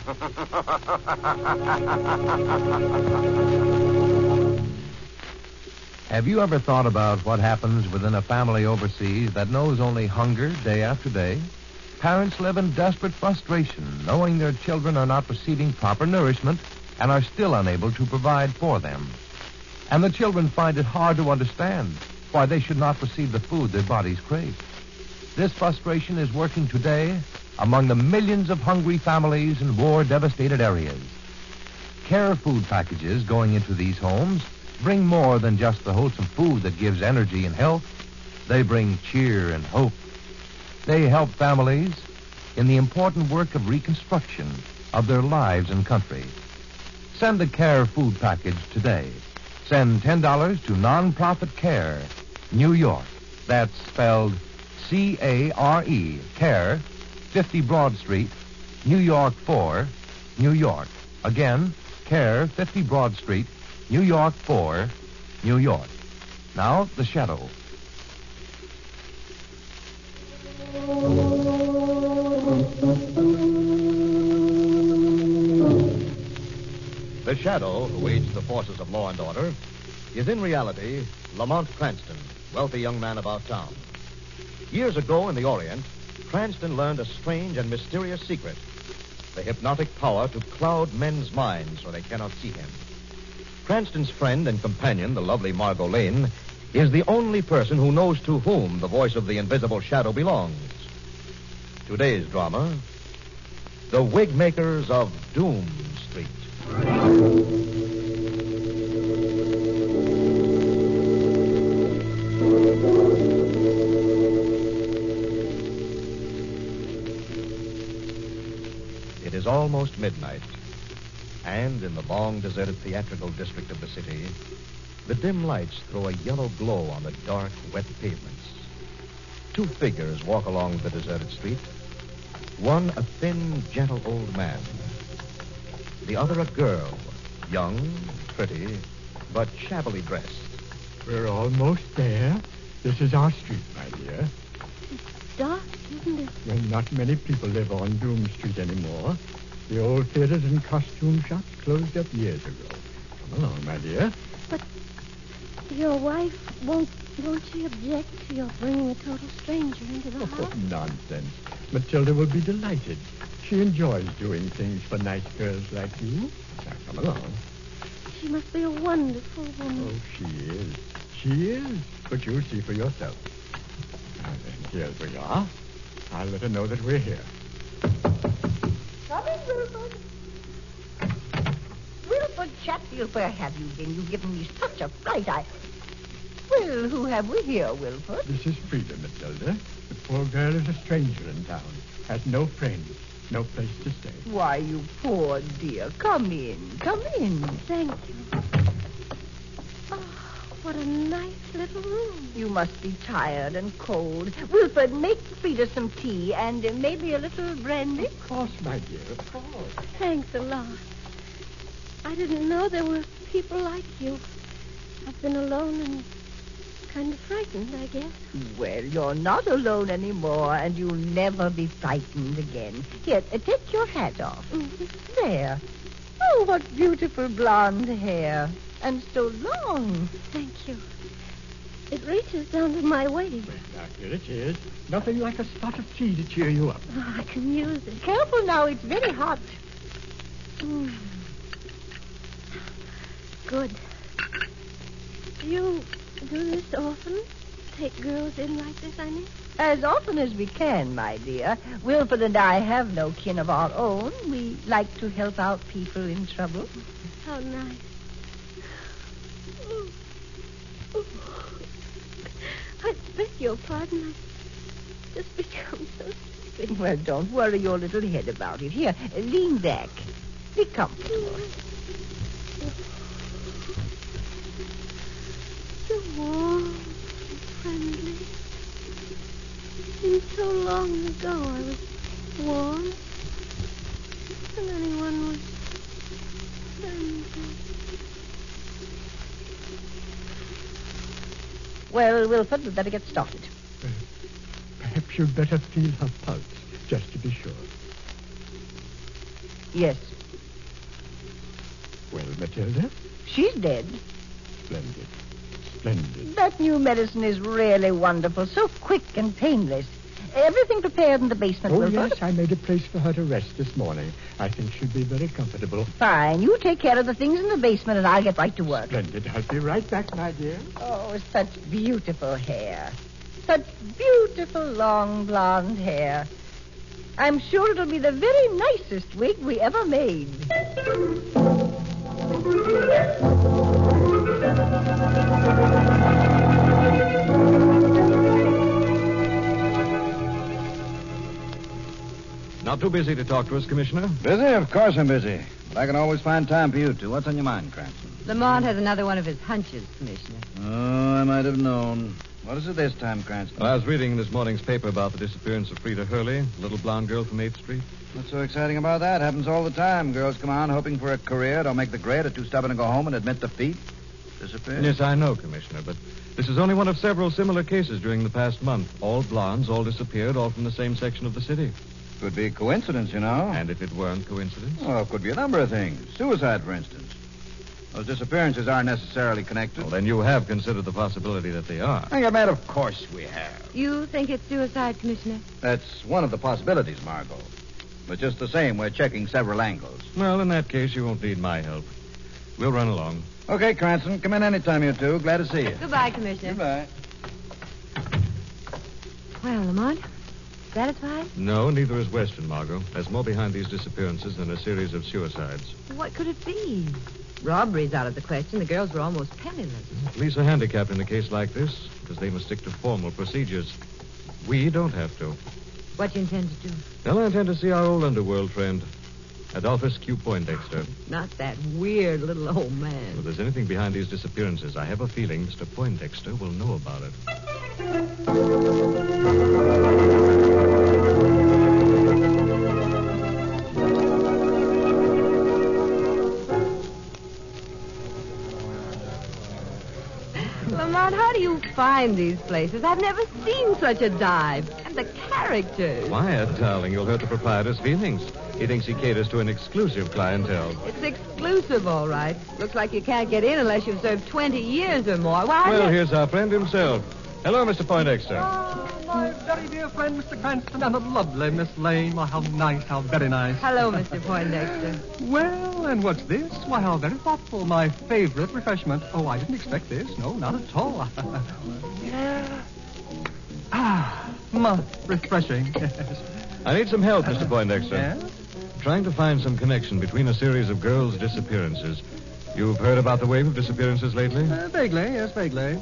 Have you ever thought about what happens within a family overseas that knows only hunger day after day? Parents live in desperate frustration, knowing their children are not receiving proper nourishment and are still unable to provide for them. And the children find it hard to understand why they should not receive the food their bodies crave. This frustration is working today among the millions of hungry families in war devastated areas. Care food packages going into these homes bring more than just the wholesome food that gives energy and health. They bring cheer and hope. They help families in the important work of reconstruction of their lives and country. Send a Care food package today. Send $10 to Nonprofit Care, New York. That's spelled C A R E, Care, 50 Broad Street, New York 4, New York. Again, Care, 50 Broad Street, New York 4, New York. Now, the shadow. The shadow who aids the forces of law and order is in reality Lamont Cranston, wealthy young man about town. Years ago in the Orient, Cranston learned a strange and mysterious secret the hypnotic power to cloud men's minds so they cannot see him. Cranston's friend and companion, the lovely Margot Lane, is the only person who knows to whom the voice of the invisible shadow belongs. Today's drama The Wig Makers of Doom Street. Is almost midnight, and in the long, deserted theatrical district of the city, the dim lights throw a yellow glow on the dark, wet pavements. Two figures walk along the deserted street. One, a thin, gentle old man. The other, a girl, young, pretty, but shabbily dressed. We're almost there. This is our street, my dear. It's Dark, isn't it? Well, not many people live on Doom Street anymore. The old theaters and costume shops closed up years ago. Come along, my dear. But your wife won't won't she object to your bringing a total stranger into the Oh, house? nonsense. Matilda will be delighted. She enjoys doing things for nice girls like you. Now, come along. She must be a wonderful woman. Oh, she is. She is. But you'll see for yourself. Now then, here we are. I'll let her know that we're here. Come in, Wilford. Wilford Chatfield, where have you been? You've given me such a fright. I. Well, who have we here, Wilford? This is Frida, Matilda. The poor girl is a stranger in town. Has no friends, no place to stay. Why, you poor dear. Come in. Come in. Thank you. Oh, what a nice little room. You must be tired and cold. Wilford, make Frida some tea and uh, maybe a little brandy. Of course, my dear, of course. Thanks a lot. I didn't know there were people like you. I've been alone and kind of frightened, I guess. Well, you're not alone anymore, and you'll never be frightened again. Here, uh, take your hat off. There. Oh, what beautiful blonde hair. And so long. Thank you. It reaches down to my waist. Now, here it is. Nothing like a spot of tea to cheer you up. Oh, I can use it. Careful now, it's very hot. Mm. good. Do you do this often? Take girls in like this, I mean? As often as we can, my dear. Wilfred and I have no kin of our own. We like to help out people in trouble. How nice. Oh. Oh. I beg your pardon. I just become so stupid. Well, don't worry your little head about it. Here, lean back. Be comfortable. So warm and friendly. Seemed so long ago I was warm. And anyone was friendly. Well, Wilfred, we'd better get started. Perhaps you'd better feel her pulse, just to be sure. Yes, Well, Matilda? she's dead. Splendid. Splendid. That new medicine is really wonderful. So quick and painless. Everything prepared in the basement, Oh, Wilfred. yes, I made a place for her to rest this morning. I think she'll be very comfortable. Fine. You take care of the things in the basement, and I'll get right to work. Splendid. I'll be right back, my dear. Oh, such beautiful hair. Such beautiful long blonde hair. I'm sure it'll be the very nicest wig we ever made. Not too busy to talk to us, Commissioner? Busy? Of course I'm busy. But I can always find time for you two. What's on your mind, Cranston? Lamont has another one of his hunches, Commissioner. Oh, I might have known. What is it this time, Cranston? Well, I was reading this morning's paper about the disappearance of Frida Hurley, the little blonde girl from 8th Street. What's so exciting about that? Happens all the time. Girls come on hoping for a career, don't make the grade, are too stubborn to go home and admit defeat. Disappear. Yes, I know, Commissioner, but this is only one of several similar cases during the past month. All blondes, all disappeared, all from the same section of the city. Could be a coincidence, you know. And if it weren't coincidence? Well, it could be a number of things. Suicide, for instance. Those disappearances aren't necessarily connected. Well, then you have considered the possibility that they are. I bet of course we have. You think it's suicide, Commissioner? That's one of the possibilities, Margot. But just the same, we're checking several angles. Well, in that case, you won't need my help. We'll run along. Okay, Cranston, come in anytime, you two. Glad to see you. Goodbye, Commissioner. Goodbye. Well, Lamont, satisfied? No, neither is Weston, Margot. There's more behind these disappearances than a series of suicides. What could it be? Robbery's out of the question. The girls were almost penniless. Hmm. Police are handicapped in a case like this because they must stick to formal procedures. We don't have to. What you intend to do? Well, I intend to see our old underworld friend, Adolphus Q. Poindexter. Not that weird little old man. If there's anything behind these disappearances, I have a feeling Mr. Poindexter will know about it. Find these places? I've never seen such a dive. And the characters. Quiet, darling. You'll hurt the proprietor's feelings. He thinks he caters to an exclusive clientele. It's exclusive, all right. Looks like you can't get in unless you've served 20 years or more. Why, Well, here's our friend himself. Hello, Mr. Poindexter. Oh, my very dear friend, Mr. Cranston, and the lovely Miss Lane. Why, how nice, how very nice. Hello, Mr. Poindexter. Well, and what's this? Why, how very thoughtful. My favorite refreshment. Oh, I didn't expect this. No, not at all. ah, most refreshing. Yes. I need some help, Mr. Poindexter. Yes? Trying to find some connection between a series of girls' disappearances. You've heard about the wave of disappearances lately? Uh, vaguely, yes, vaguely.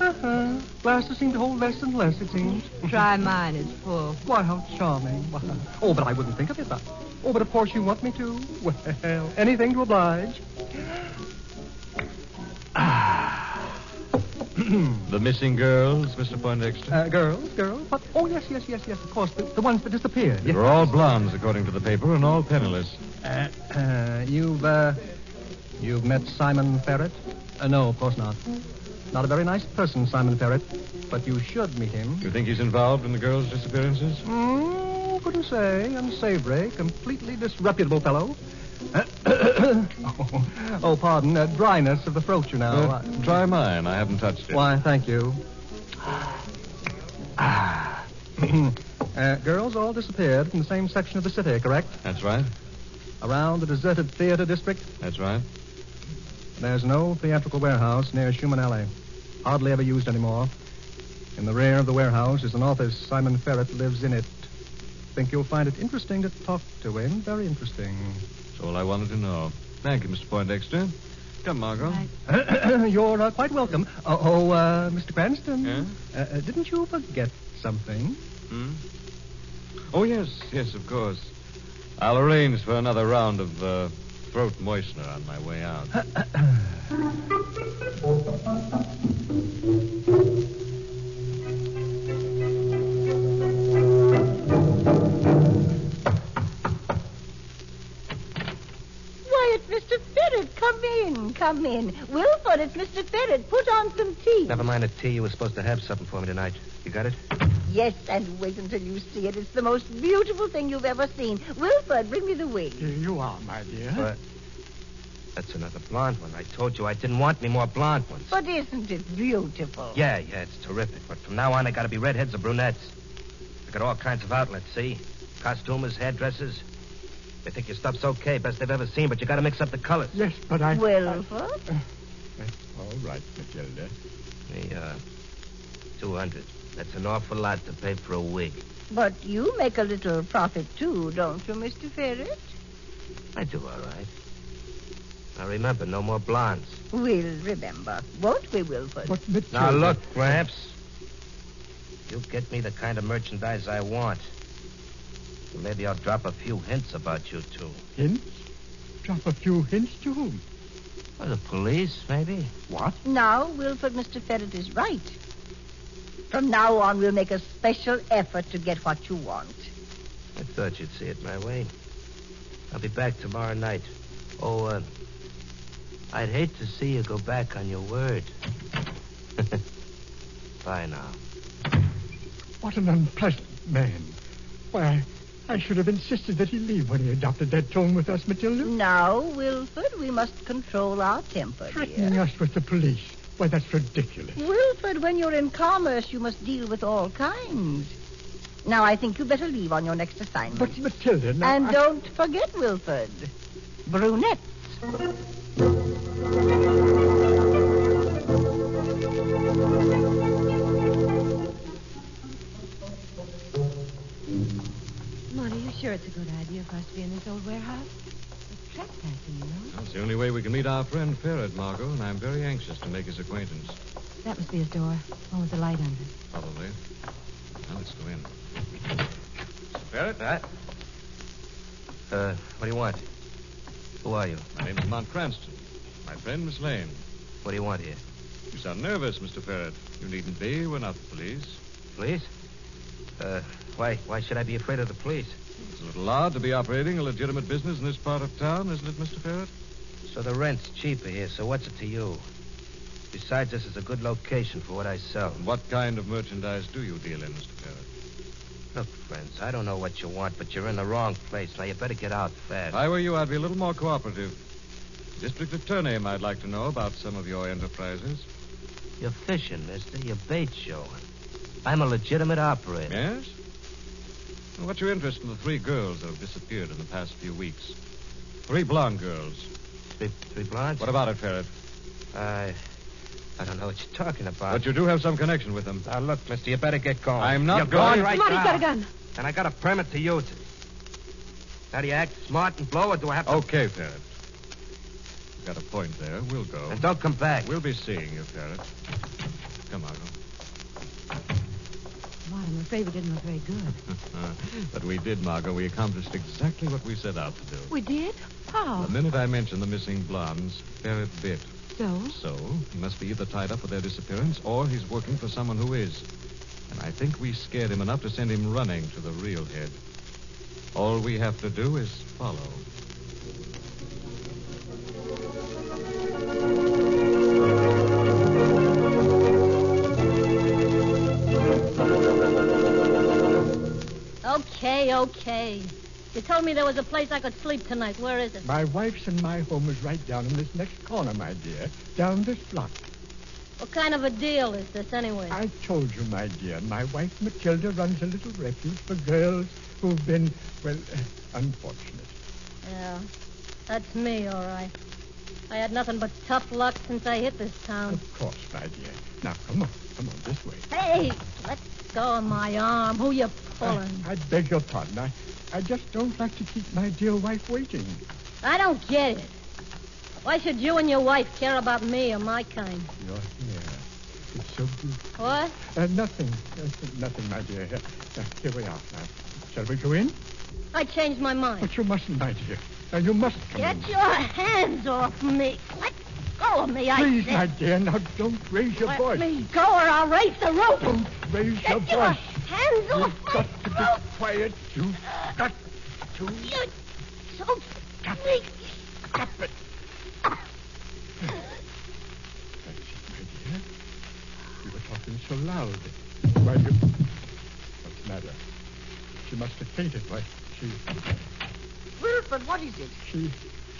Uh-huh. Glasses seem to hold less and less, it seems. Try mine. It's full. Why, how charming. Why. Oh, but I wouldn't think of it. But... Oh, but of course you want me to. Well, anything to oblige. The missing girls, Mr. Poindexter? Uh, girls, girls. But, oh, yes, yes, yes, yes, of course. The, the ones that disappeared. They were all blondes, according to the paper, and all penniless. Uh, uh, you've, uh, you've met Simon Ferret? Uh, no, of course not. Not a very nice person, Simon Ferret. But you should meet him. You think he's involved in the girls' disappearances? Mm, couldn't say. Unsavory, completely disreputable fellow. oh, oh, pardon. Uh, dryness of the throat, you know. Uh, try mine. I haven't touched it. Why, thank you. uh, girls all disappeared from the same section of the city, correct? That's right. Around the deserted theater district? That's right. There's no theatrical warehouse near Schumann Alley. Hardly ever used anymore. In the rear of the warehouse is an office. Simon Ferret lives in it. Think you'll find it interesting to talk to him. Very interesting. That's all I wanted to know. Thank you, Mr. Poindexter. Come, Margot. You're uh, quite welcome. Oh, oh uh, Mr. Cranston. Yeah? Uh, uh, didn't you forget something? Hmm? Oh, yes, yes, of course. I'll arrange for another round of uh, throat moistener on my way out. in, come in. Wilford, it's Mr. Ferret. Put on some tea. Never mind the tea. You were supposed to have something for me tonight. You got it? Yes, and wait until you see it. It's the most beautiful thing you've ever seen. Wilford, bring me the wig. Here you are, my dear. But That's another blonde one. I told you I didn't want any more blonde ones. But isn't it beautiful? Yeah, yeah, it's terrific. But from now on, they got to be redheads or brunettes. I got all kinds of outlets, see? Costumers, hairdressers. They think your stuff's okay, best they've ever seen, but you got to mix up the colors. Yes, but I. Wilford? That's all right, Matilda. The, uh, 200. That's an awful lot to pay for a wig. But you make a little profit, too, don't you, Mr. Ferret? I do all right. Now remember, no more blondes. We'll remember, won't we, Wilford? But Matilda. Now look, Gramps. You get me the kind of merchandise I want. And maybe I'll drop a few hints about you two. Hints? Drop a few hints to whom? Or the police, maybe. What? Now, Wilford, Mr. Ferret is right. From now on, we'll make a special effort to get what you want. I thought you'd see it my way. I'll be back tomorrow night. Oh, uh, I'd hate to see you go back on your word. Bye now. What an unpleasant man. Why, I should have insisted that he leave when he adopted that tone with us, Matilda. Now, Wilford, we must control our temper, Threatening dear. us with the police. Why, that's ridiculous. Wilford, when you're in commerce, you must deal with all kinds. Now, I think you better leave on your next assignment. But, Matilda, now. and I- don't forget, Wilford, brunettes. Sure it's a good idea for us to be in this old warehouse? It's trespassing, you know. That's the only way we can meet our friend Ferret, Margot, and I'm very anxious to make his acquaintance. That must be his door. One with the light under. Probably. Now let's go in. Mr. Ferret? That? Uh, what do you want? Who are you? My name's Lamont Cranston. My friend, Miss Lane. What do you want here? You sound nervous, Mr. Ferret. You needn't be. We're not the police. Police? Uh, why, why should I be afraid of the police? It's a little odd to be operating a legitimate business in this part of town, isn't it, Mr. Ferret? So the rent's cheaper here, so what's it to you? Besides, this is a good location for what I sell. And what kind of merchandise do you deal in, Mr. Ferret? Look, friends, I don't know what you want, but you're in the wrong place. Now, you better get out fast. If I were you, I'd be a little more cooperative. District attorney might like to know about some of your enterprises. You're fishing, mister. You're bait showing. I'm a legitimate operator. Yes? Well, what's your interest in the three girls that have disappeared in the past few weeks? Three blonde girls. Three, three blondes? What about it, Ferret? I... I don't know what you're talking about. But you do have some connection with them. Now, look, mister, you better get going. I'm not You're going. going right Come on, he's now. got a gun. And I got a permit to use it. How do you act? Smart and blow, or do I have to... Okay, Ferret. You've got a point there. We'll go. And don't come back. We'll be seeing you, Ferret. Come, Margot. Afraid we didn't look very good. but we did, Margot. We accomplished exactly what we set out to do. We did? How? The minute I mentioned the missing blondes, Ferret bit. So? So, he must be either tied up with their disappearance or he's working for someone who is. And I think we scared him enough to send him running to the real head. All we have to do is follow. Okay, okay. You told me there was a place I could sleep tonight. Where is it? My wife's and my home is right down in this next corner, my dear. Down this block. What kind of a deal is this, anyway? I told you, my dear, my wife Matilda runs a little refuge for girls who've been, well, uh, unfortunate. Yeah, that's me, all right. I had nothing but tough luck since I hit this town. Of course, my dear. Now, come on. Come on, this way. Hey, let go of my arm. Who you pulling? I beg your pardon. I, I just don't like to keep my dear wife waiting. I don't get it. Why should you and your wife care about me or my kind? Your hair. It's so beautiful. What? Uh, nothing. Uh, nothing, my dear. Here, uh, here we are. Now, shall we go in? I changed my mind. But you mustn't, my dear. Now, you must Get in. your hands off me. Let go of me, I Please, said. my dear, now don't raise your Let voice. me go or I'll raise the roof. Don't raise Get your your voice. hands off You've my got to be quiet. You've got to You so sneaky. stop it. That's it, my dear. You were talking so loud. Why, you... What's the matter? She must have fainted. Why, she... Wilfred, what is it? She...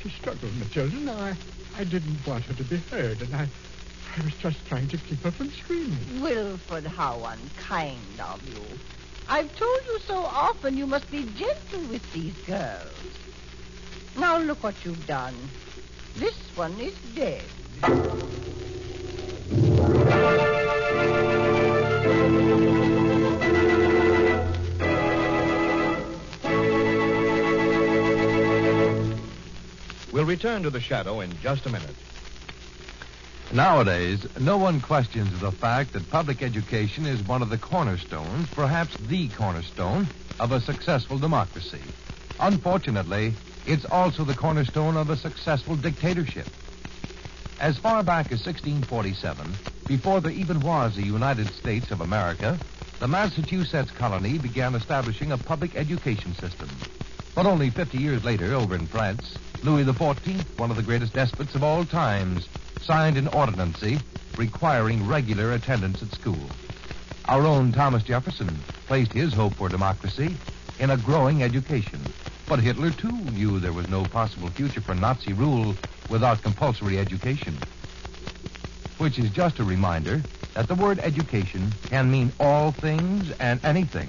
She struggled, Matilda. Now, I... I didn't want her to be heard, and I... I was just trying to keep her from screaming. Wilfred, how unkind of you. I've told you so often you must be gentle with these girls. Now look what you've done. This one is dead. Return to the shadow in just a minute. Nowadays, no one questions the fact that public education is one of the cornerstones, perhaps the cornerstone, of a successful democracy. Unfortunately, it's also the cornerstone of a successful dictatorship. As far back as 1647, before there even was a United States of America, the Massachusetts colony began establishing a public education system. But only 50 years later, over in France, Louis XIV, one of the greatest despots of all times, signed an ordinancy requiring regular attendance at school. Our own Thomas Jefferson placed his hope for democracy in a growing education. But Hitler, too, knew there was no possible future for Nazi rule without compulsory education. Which is just a reminder that the word education can mean all things and anything,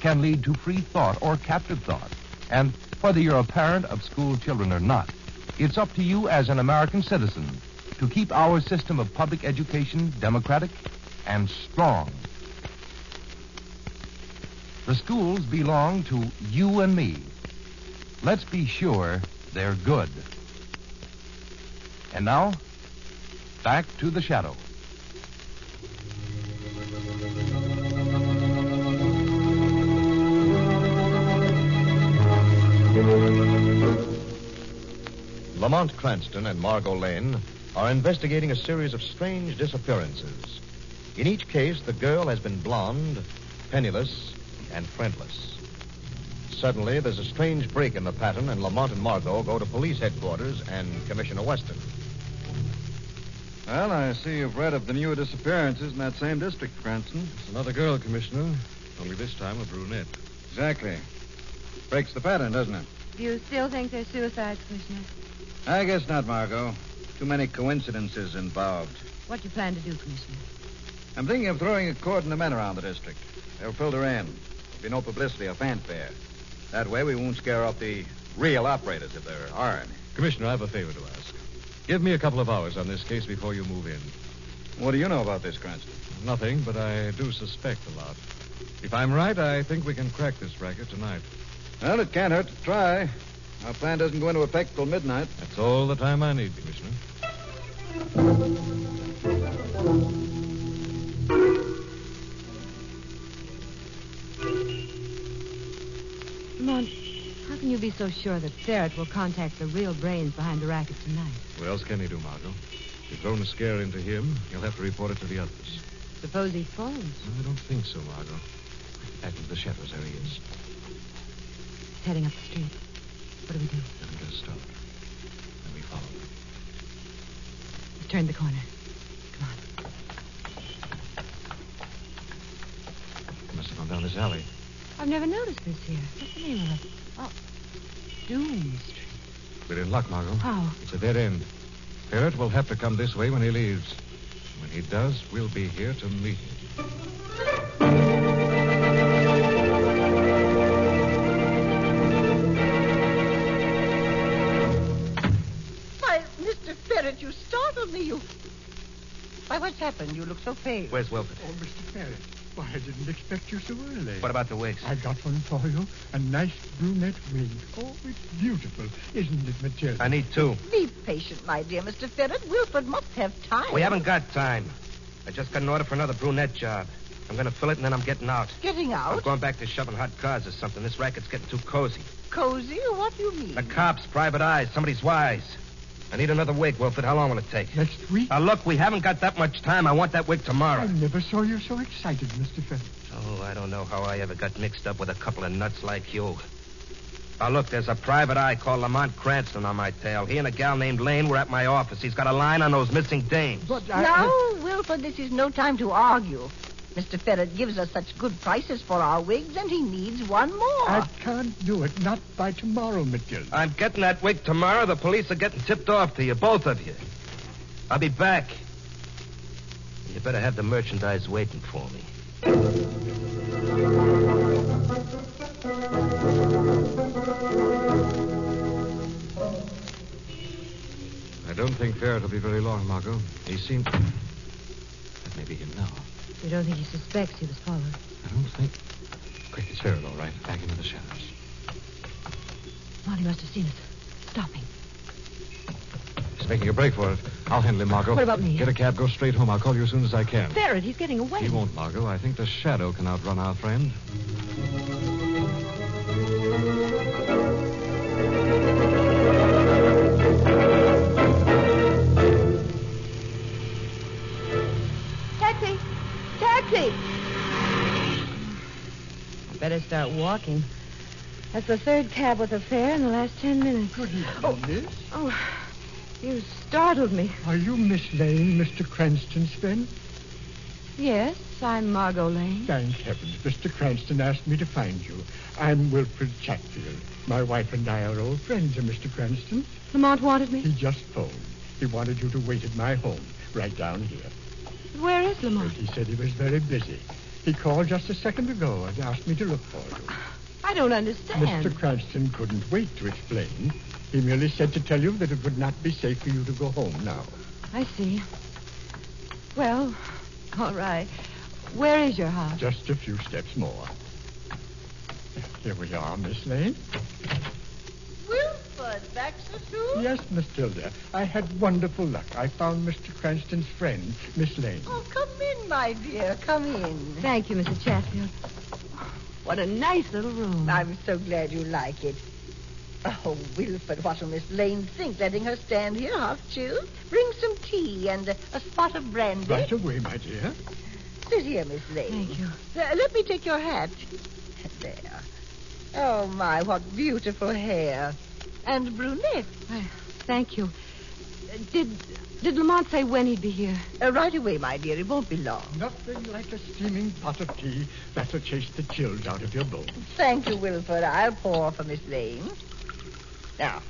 can lead to free thought or captive thought. And whether you're a parent of school children or not, it's up to you as an American citizen to keep our system of public education democratic and strong. The schools belong to you and me. Let's be sure they're good. And now, back to the shadow. Lamont Cranston and Margot Lane are investigating a series of strange disappearances. In each case, the girl has been blonde, penniless, and friendless. Suddenly, there's a strange break in the pattern, and Lamont and Margot go to police headquarters and Commissioner Weston. Well, I see you've read of the new disappearances in that same district, Cranston. It's another girl, Commissioner. Only this time a brunette. Exactly. Breaks the pattern, doesn't it? Do you still think they're suicides, Commissioner? I guess not, Margot. Too many coincidences involved. What do you plan to do, Commissioner? I'm thinking of throwing a cordon of men around the district. They'll filter in. There'll be no publicity or fanfare. That way we won't scare off the real operators if there are any. Commissioner, I have a favor to ask. Give me a couple of hours on this case before you move in. What do you know about this, Cranston? Nothing, but I do suspect a lot. If I'm right, I think we can crack this racket tonight. Well, it can't hurt to try. Our plan doesn't go into effect till midnight. That's all the time I need, Commissioner. Lamont, how can you be so sure that Ferret will contact the real brains behind the racket tonight? What else can he do, Margot? If you've thrown a scare into him, he'll have to report it to the others. Suppose he phones. I don't think so, Margot. Back into the shadows, there he is. He's heading up the street. What do we do? Let him get a start. Then we follow. We've turned the corner. Come on. He must have gone down this alley. I've never noticed this here. What's the name of it? Oh, Doom Street. We're in luck, Margot. How? It's a dead end. Ferret will have to come this way when he leaves. When he does, we'll be here to meet him. You startled me. You. Why, what's happened? You look so pale. Where's Wilford? Oh, Mr. Ferret. Why, I didn't expect you so early. What about the wigs? I got one for you. A nice brunette wig. Oh, it's beautiful. Isn't it, Matilda? I need two. Be patient, my dear Mr. Ferret. Wilford must have time. We haven't got time. I just got an order for another brunette job. I'm going to fill it and then I'm getting out. Getting I'm out? going back to shoving hot cars or something. This racket's getting too cozy. Cozy? What do you mean? The cops, private eyes, somebody's wise. I need another wig, Wilford. How long will it take? Next week? Now, look, we haven't got that much time. I want that wig tomorrow. I never saw you so excited, Mr. Ferret. Oh, I don't know how I ever got mixed up with a couple of nuts like you. Now, look, there's a private eye called Lamont Cranston on my tail. He and a gal named Lane were at my office. He's got a line on those missing dames. But I... Now, Wilford, this is no time to argue. Mr. Ferret gives us such good prices for our wigs, and he needs one more. I can't do it. Not by tomorrow, Matilda. I'm getting that wig tomorrow. The police are getting tipped off to you, both of you. I'll be back. You better have the merchandise waiting for me. I don't think Ferret will be very long, Margot. He seems. That may be him now. You don't think he suspects he was followed? I don't think. Quick, it's Ferret, all right. Back into the shadows. Monty must have seen us. Stopping. He's making a break for it. I'll handle him, Margot. What about me? Get a cab, go straight home. I'll call you as soon as I can. Ferret, he's getting away. He won't, Margot. I think the shadow can outrun our friend. Better start walking. That's the third cab with a fare in the last ten minutes. Good evening, oh. miss. Oh, you startled me. Are you Miss Lane, Mr. Cranston's friend? Yes, I'm Margot Lane. Thank heavens. Mr. Cranston asked me to find you. I'm Wilfred Chatfield. My wife and I are old friends of Mr. Cranston. Lamont wanted me? He just phoned. He wanted you to wait at my home, right down here. Where is But Lamont? he said he was very busy. He called just a second ago and asked me to look for you. I don't understand. Mr. Cranston couldn't wait to explain. He merely said to tell you that it would not be safe for you to go home now. I see. Well, all right. Where is your house? Just a few steps more. Here we are, Miss Lane. Wilford, back so soon? Yes, Matilda. I had wonderful luck. I found Mr. Cranston's friend, Miss Lane. Oh, come in, my dear. Come in. Thank you, Mr. Chatfield. What a nice little room. I'm so glad you like it. Oh, Wilford, what will Miss Lane think, letting her stand here half chilled? Bring some tea and a, a spot of brandy. Right away, my dear. Sit here, Miss Lane. Thank you. Uh, let me take your hat. There. Oh, my, what beautiful hair. And brunette. Why, thank you. Uh, Did did Lamont say when he'd be here? Uh, right away, my dear. It won't be long. Nothing like a steaming pot of tea that'll chase the chills out of your bones. Thank you, Wilford. I'll pour for Miss Lane. Now,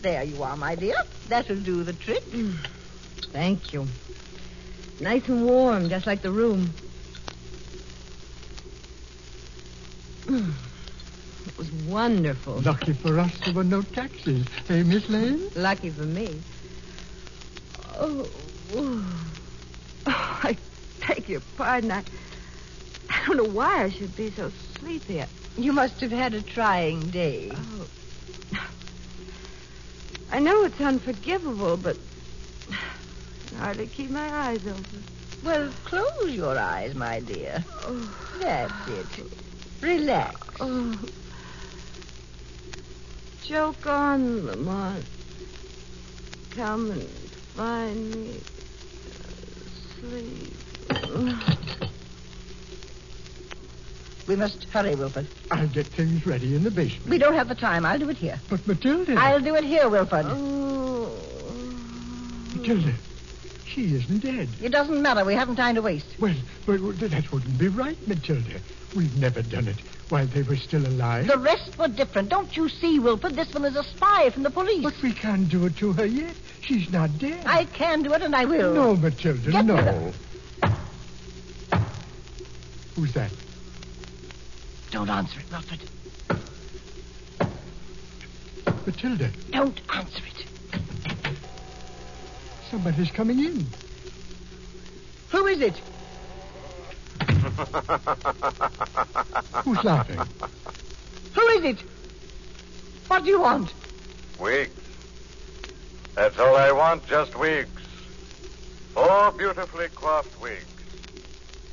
there you are, my dear. That'll do the trick. Thank you. Nice and warm, just like the room. Mm. It was wonderful. Lucky for us there were no taxis. Hey, Miss Lane? Lucky for me. Oh, oh. Oh, I beg your pardon. I, I don't know why I should be so sleepy. You must have had a trying day. oh. I know it's unforgivable, but I hardly keep my eyes open. Well, close your eyes, my dear. Oh, That's it. Relax. oh. Joke on, Lamont. Come and find me asleep. We must hurry, Wilford. I'll get things ready in the basement. We don't have the time. I'll do it here. But Matilda. I'll do it here, Wilford. Oh. Matilda, she isn't dead. It doesn't matter. We haven't time to waste. Well, but that wouldn't be right, Matilda. We've never done it while they were still alive. The rest were different. Don't you see, Wilford? This one is a spy from the police. But we can't do it to her yet. She's not dead. I can do it, and I will. No, Matilda, Get no. Who's that? Don't answer it, Wilford. Matilda. Don't answer it. Somebody's coming in. Who is it? Who's laughing? Who is it? What do you want? Wigs. That's all I want, just wigs. Four beautifully coiffed wigs.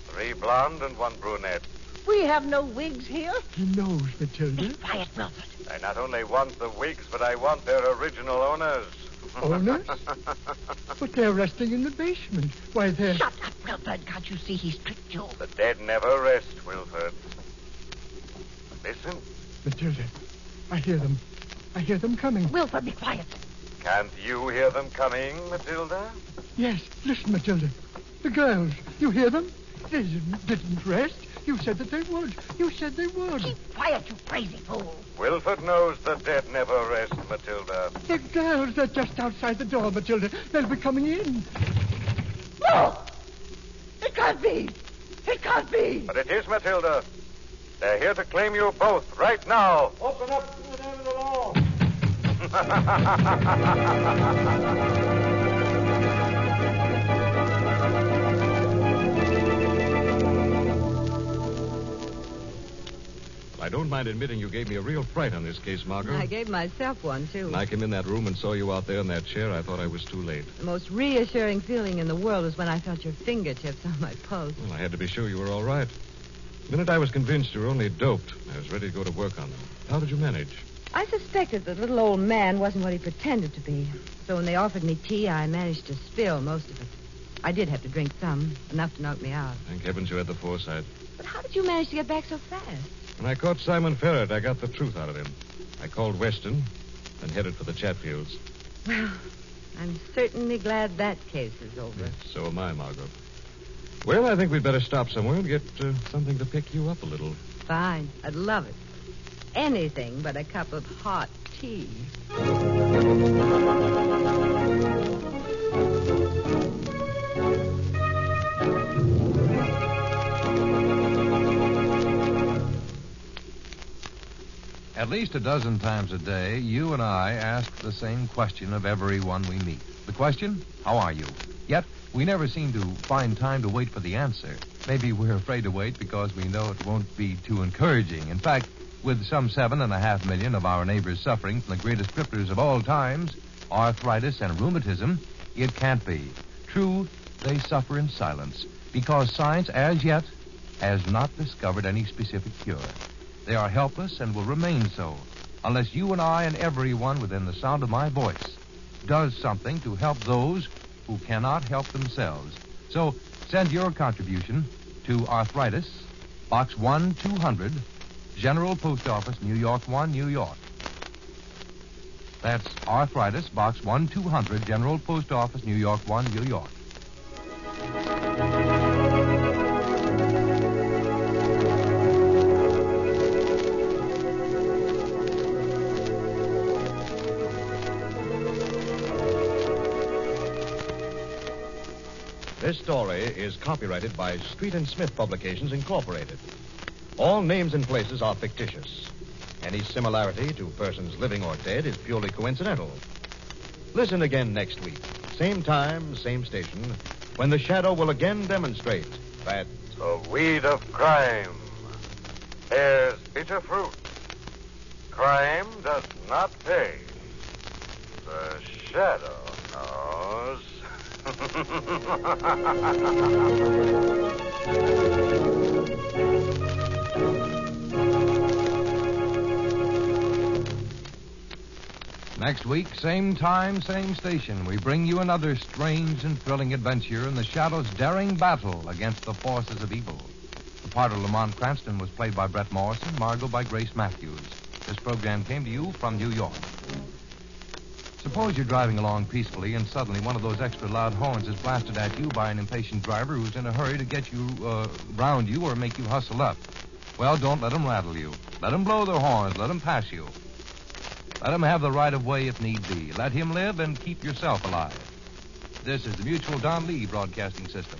Three blonde and one brunette. We have no wigs here. He knows, Matilda. Quiet, Wilford. I not only want the wigs, but I want their original owners. Owners? But they're resting in the basement. Why, they're... Shut up, Wilford. Can't you see he's tricked you? The dead never rest, Wilford. Listen. Matilda, I hear them. I hear them coming. Wilford, be quiet. Can't you hear them coming, Matilda? Yes, listen, Matilda. The girls, you hear them? They didn't, didn't rest. You said that they would. You said they would. Keep quiet, you crazy fool. Wilford knows the dead never rest, Matilda. The girls are just outside the door, Matilda. They'll be coming in. No! It can't be. It can't be. But it is, Matilda. They're here to claim you both right now. Open up to the end of the law. I don't mind admitting you gave me a real fright on this case, Margot. I gave myself one, too. When I came in that room and saw you out there in that chair, I thought I was too late. The most reassuring feeling in the world was when I felt your fingertips on my pulse. Well, I had to be sure you were all right. The minute I was convinced you were only doped, I was ready to go to work on them. How did you manage? I suspected the little old man wasn't what he pretended to be. So when they offered me tea, I managed to spill most of it. I did have to drink some, enough to knock me out. Thank heavens you had the foresight. But how did you manage to get back so fast? When I caught Simon Ferret, I got the truth out of him. I called Weston and headed for the Chatfields. Well, I'm certainly glad that case is over. So am I, Margot. Well, I think we'd better stop somewhere and get uh, something to pick you up a little. Fine. I'd love it. Anything but a cup of hot tea. At least a dozen times a day, you and I ask the same question of everyone we meet. The question, how are you? Yet, we never seem to find time to wait for the answer. Maybe we're afraid to wait because we know it won't be too encouraging. In fact, with some seven and a half million of our neighbors suffering from the greatest crippers of all times, arthritis and rheumatism, it can't be. True, they suffer in silence because science, as yet, has not discovered any specific cure. They are helpless and will remain so unless you and I and everyone within the sound of my voice does something to help those who cannot help themselves. So send your contribution to Arthritis, Box 1200, General Post Office, New York 1, New York. That's Arthritis, Box 1200, General Post Office, New York 1, New York. This story is copyrighted by Street and Smith Publications, Incorporated. All names and places are fictitious. Any similarity to persons living or dead is purely coincidental. Listen again next week, same time, same station, when the shadow will again demonstrate that The weed of crime bears bitter fruit. Crime does not pay. The shadow. Next week, same time, same station, we bring you another strange and thrilling adventure in the Shadow's daring battle against the forces of evil. The part of Lamont Cranston was played by Bret Morrison, Margot by Grace Matthews. This program came to you from New York. Suppose you're driving along peacefully and suddenly one of those extra loud horns is blasted at you by an impatient driver who's in a hurry to get you uh, round you or make you hustle up. Well, don't let let 'em rattle you. Let Let 'em blow their horns. Let Let 'em pass you. Let him have the right of way if need be. Let him live and keep yourself alive. This is the Mutual Don Lee Broadcasting System.